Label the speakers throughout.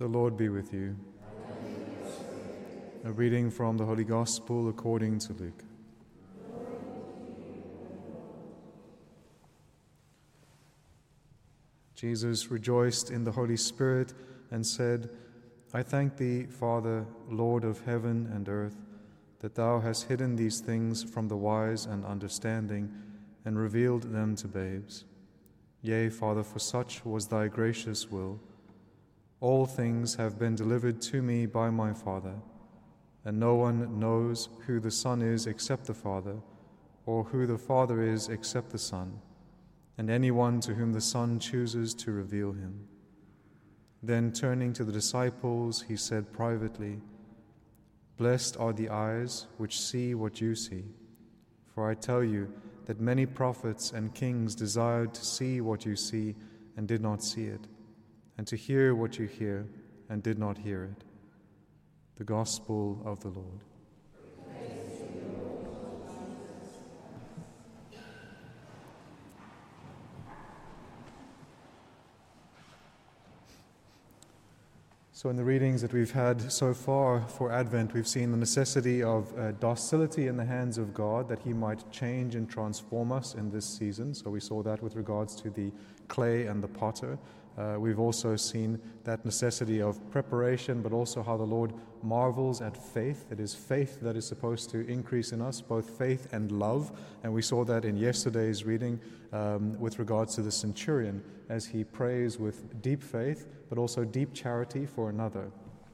Speaker 1: The Lord be with you. A reading from the Holy Gospel according to Luke. Jesus rejoiced in the Holy Spirit and said, I thank thee, Father, Lord of heaven and earth, that thou hast hidden these things from the wise and understanding and revealed them to babes. Yea, Father, for such was thy gracious will. All things have been delivered to me by my Father, and no one knows who the Son is except the Father, or who the Father is except the Son, and anyone to whom the Son chooses to reveal him. Then turning to the disciples, he said privately, Blessed are the eyes which see what you see. For I tell you that many prophets and kings desired to see what you see and did not see it and to hear what you hear and did not hear it. The Gospel of the Lord. So, in the readings that we've had so far for Advent, we've seen the necessity of uh, docility in the hands of God that He might change and transform us in this season. So, we saw that with regards to the clay and the potter. Uh, we've also seen that necessity of preparation, but also how the Lord marvels at faith. It is faith that is supposed to increase in us, both faith and love. And we saw that in yesterday's reading um, with regards to the centurion, as he prays with deep faith, but also deep charity for another.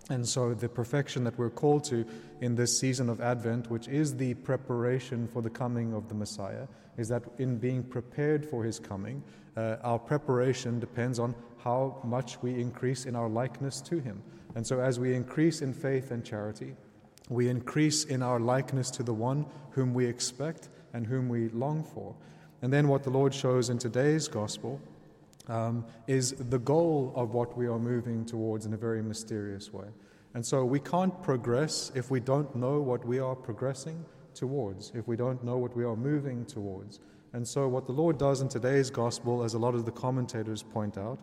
Speaker 1: And so, the perfection that we're called to in this season of Advent, which is the preparation for the coming of the Messiah, is that in being prepared for his coming, uh, our preparation depends on how much we increase in our likeness to Him. And so, as we increase in faith and charity, we increase in our likeness to the one whom we expect and whom we long for. And then, what the Lord shows in today's gospel um, is the goal of what we are moving towards in a very mysterious way. And so, we can't progress if we don't know what we are progressing towards, if we don't know what we are moving towards. And so, what the Lord does in today's gospel, as a lot of the commentators point out,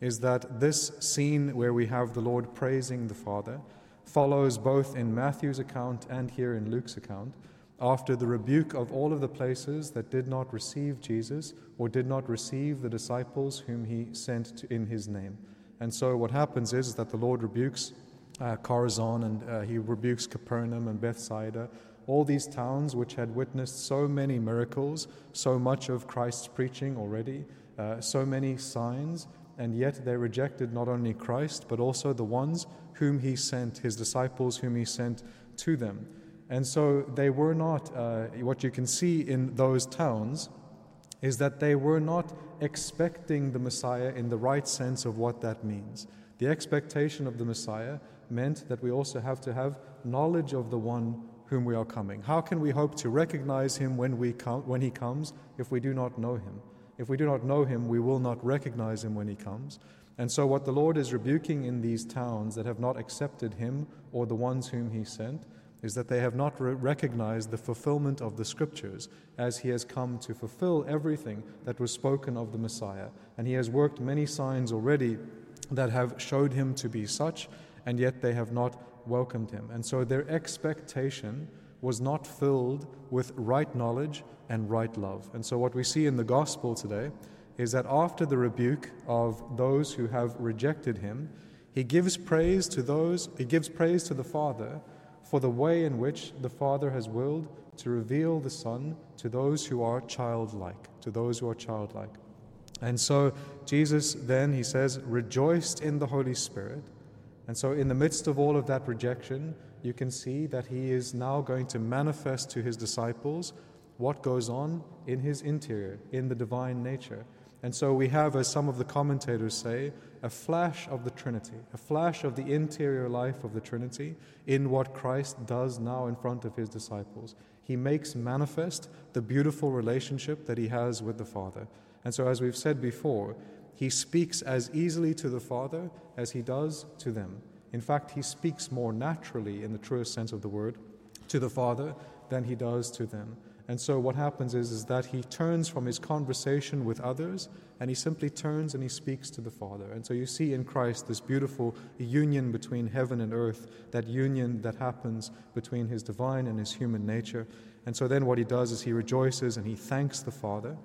Speaker 1: is that this scene where we have the Lord praising the Father follows both in Matthew's account and here in Luke's account after the rebuke of all of the places that did not receive Jesus or did not receive the disciples whom he sent in his name. And so what happens is, is that the Lord rebukes uh, and uh, he rebukes Capernaum and Bethsaida, all these towns which had witnessed so many miracles, so much of Christ's preaching already, uh, so many signs, and yet they rejected not only Christ, but also the ones whom he sent, his disciples whom he sent to them. And so they were not, uh, what you can see in those towns is that they were not expecting the Messiah in the right sense of what that means. The expectation of the Messiah meant that we also have to have knowledge of the one whom we are coming. How can we hope to recognize him when, we come, when he comes if we do not know him? If we do not know him, we will not recognize him when he comes. And so, what the Lord is rebuking in these towns that have not accepted him or the ones whom he sent is that they have not re- recognized the fulfillment of the scriptures as he has come to fulfill everything that was spoken of the Messiah. And he has worked many signs already that have showed him to be such, and yet they have not welcomed him. And so, their expectation was not filled with right knowledge and right love. And so, what we see in the gospel today is that after the rebuke of those who have rejected him, he gives praise to those, he gives praise to the Father for the way in which the Father has willed to reveal the Son to those who are childlike, to those who are childlike. And so Jesus then, he says, rejoiced in the Holy Spirit. And so, in the midst of all of that rejection, you can see that he is now going to manifest to his disciples what goes on in his interior, in the divine nature. And so we have, as some of the commentators say, a flash of the Trinity, a flash of the interior life of the Trinity in what Christ does now in front of his disciples. He makes manifest the beautiful relationship that he has with the Father. And so, as we've said before, he speaks as easily to the Father as he does to them. In fact, he speaks more naturally, in the truest sense of the word, to the Father than he does to them. And so what happens is, is that he turns from his conversation with others and he simply turns and he speaks to the Father. And so you see in Christ this beautiful union between heaven and earth, that union that happens between his divine and his human nature. And so then what he does is he rejoices and he thanks the Father.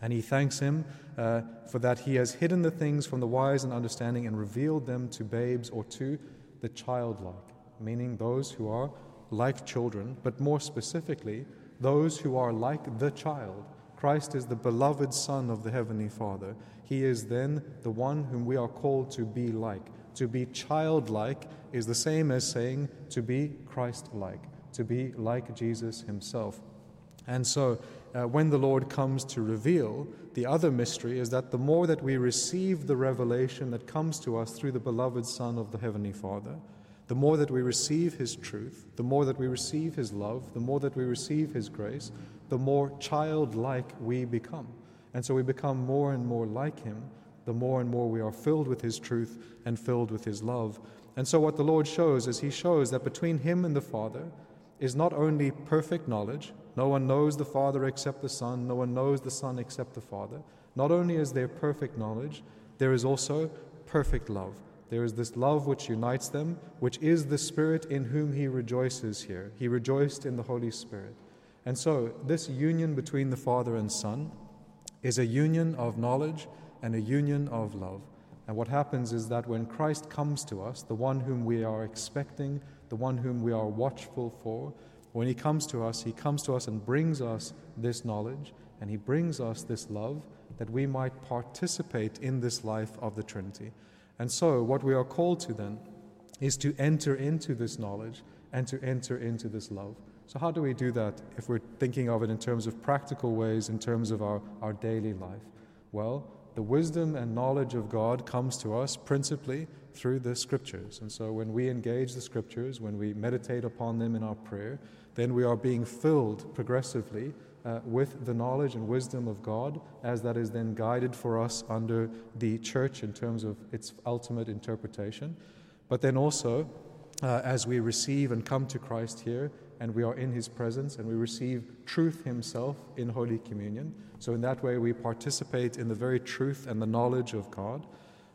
Speaker 1: And he thanks him uh, for that he has hidden the things from the wise and understanding and revealed them to babes or to the childlike, meaning those who are like children, but more specifically, those who are like the child. Christ is the beloved Son of the Heavenly Father. He is then the one whom we are called to be like. To be childlike is the same as saying to be Christ like, to be like Jesus Himself. And so, uh, when the Lord comes to reveal, the other mystery is that the more that we receive the revelation that comes to us through the beloved Son of the Heavenly Father, the more that we receive His truth, the more that we receive His love, the more that we receive His grace, the more childlike we become. And so we become more and more like Him, the more and more we are filled with His truth and filled with His love. And so what the Lord shows is He shows that between Him and the Father is not only perfect knowledge, no one knows the Father except the Son, no one knows the Son except the Father. Not only is there perfect knowledge, there is also perfect love. There is this love which unites them, which is the Spirit in whom he rejoices here. He rejoiced in the Holy Spirit. And so, this union between the Father and Son is a union of knowledge and a union of love. And what happens is that when Christ comes to us, the one whom we are expecting, the one whom we are watchful for, when he comes to us, he comes to us and brings us this knowledge and he brings us this love that we might participate in this life of the Trinity. And so, what we are called to then is to enter into this knowledge and to enter into this love. So, how do we do that if we're thinking of it in terms of practical ways, in terms of our, our daily life? Well, the wisdom and knowledge of God comes to us principally through the scriptures. And so, when we engage the scriptures, when we meditate upon them in our prayer, then we are being filled progressively uh, with the knowledge and wisdom of God, as that is then guided for us under the church in terms of its ultimate interpretation. But then also, uh, as we receive and come to Christ here, and we are in His presence, and we receive truth Himself in Holy Communion. So, in that way, we participate in the very truth and the knowledge of God,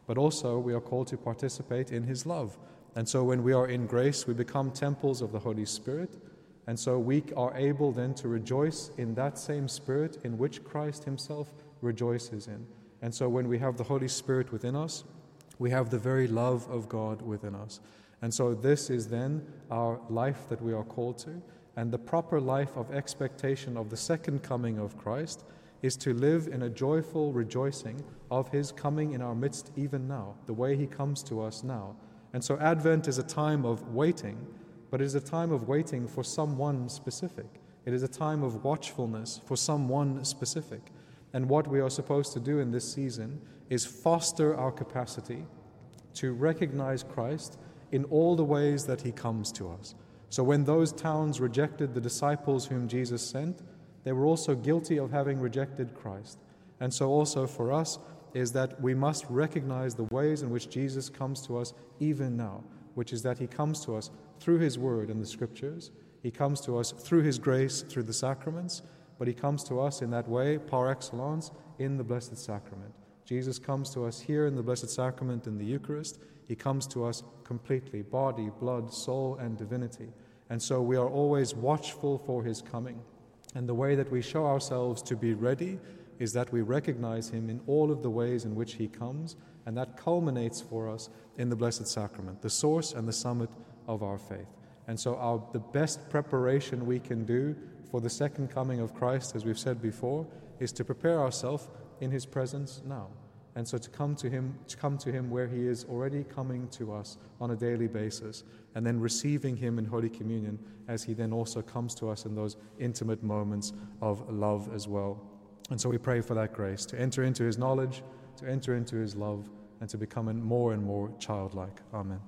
Speaker 1: but also we are called to participate in His love. And so, when we are in grace, we become temples of the Holy Spirit and so we are able then to rejoice in that same Spirit in which Christ Himself rejoices in. And so when we have the Holy Spirit within us, we have the very love of God within us. And so this is then our life that we are called to. And the proper life of expectation of the second coming of Christ is to live in a joyful rejoicing of His coming in our midst even now, the way He comes to us now. And so Advent is a time of waiting but it is a time of waiting for someone specific. It is a time of watchfulness for someone specific. And what we are supposed to do in this season is foster our capacity to recognize Christ in all the ways that he comes to us. So when those towns rejected the disciples whom Jesus sent, they were also guilty of having rejected Christ. And so also for us is that we must recognize the ways in which Jesus comes to us even now, which is that he comes to us through His Word and the Scriptures. He comes to us through His grace, through the sacraments, but He comes to us in that way, par excellence, in the Blessed Sacrament. Jesus comes to us here in the Blessed Sacrament in the Eucharist. He comes to us completely body, blood, soul, and divinity. And so we are always watchful for His coming. And the way that we show ourselves to be ready is that we recognize Him in all of the ways in which He comes, and that culminates for us in the Blessed Sacrament, the source and the summit of our faith. And so, our, the best preparation we can do for the second coming of Christ, as we've said before, is to prepare ourselves in His presence now. And so to come to Him, to come to Him where He is already coming to us on a daily basis, and then receiving Him in Holy Communion as He then also comes to us in those intimate moments of love as well. And so we pray for that grace to enter into His knowledge, to enter into His love, and to become more and more childlike. Amen.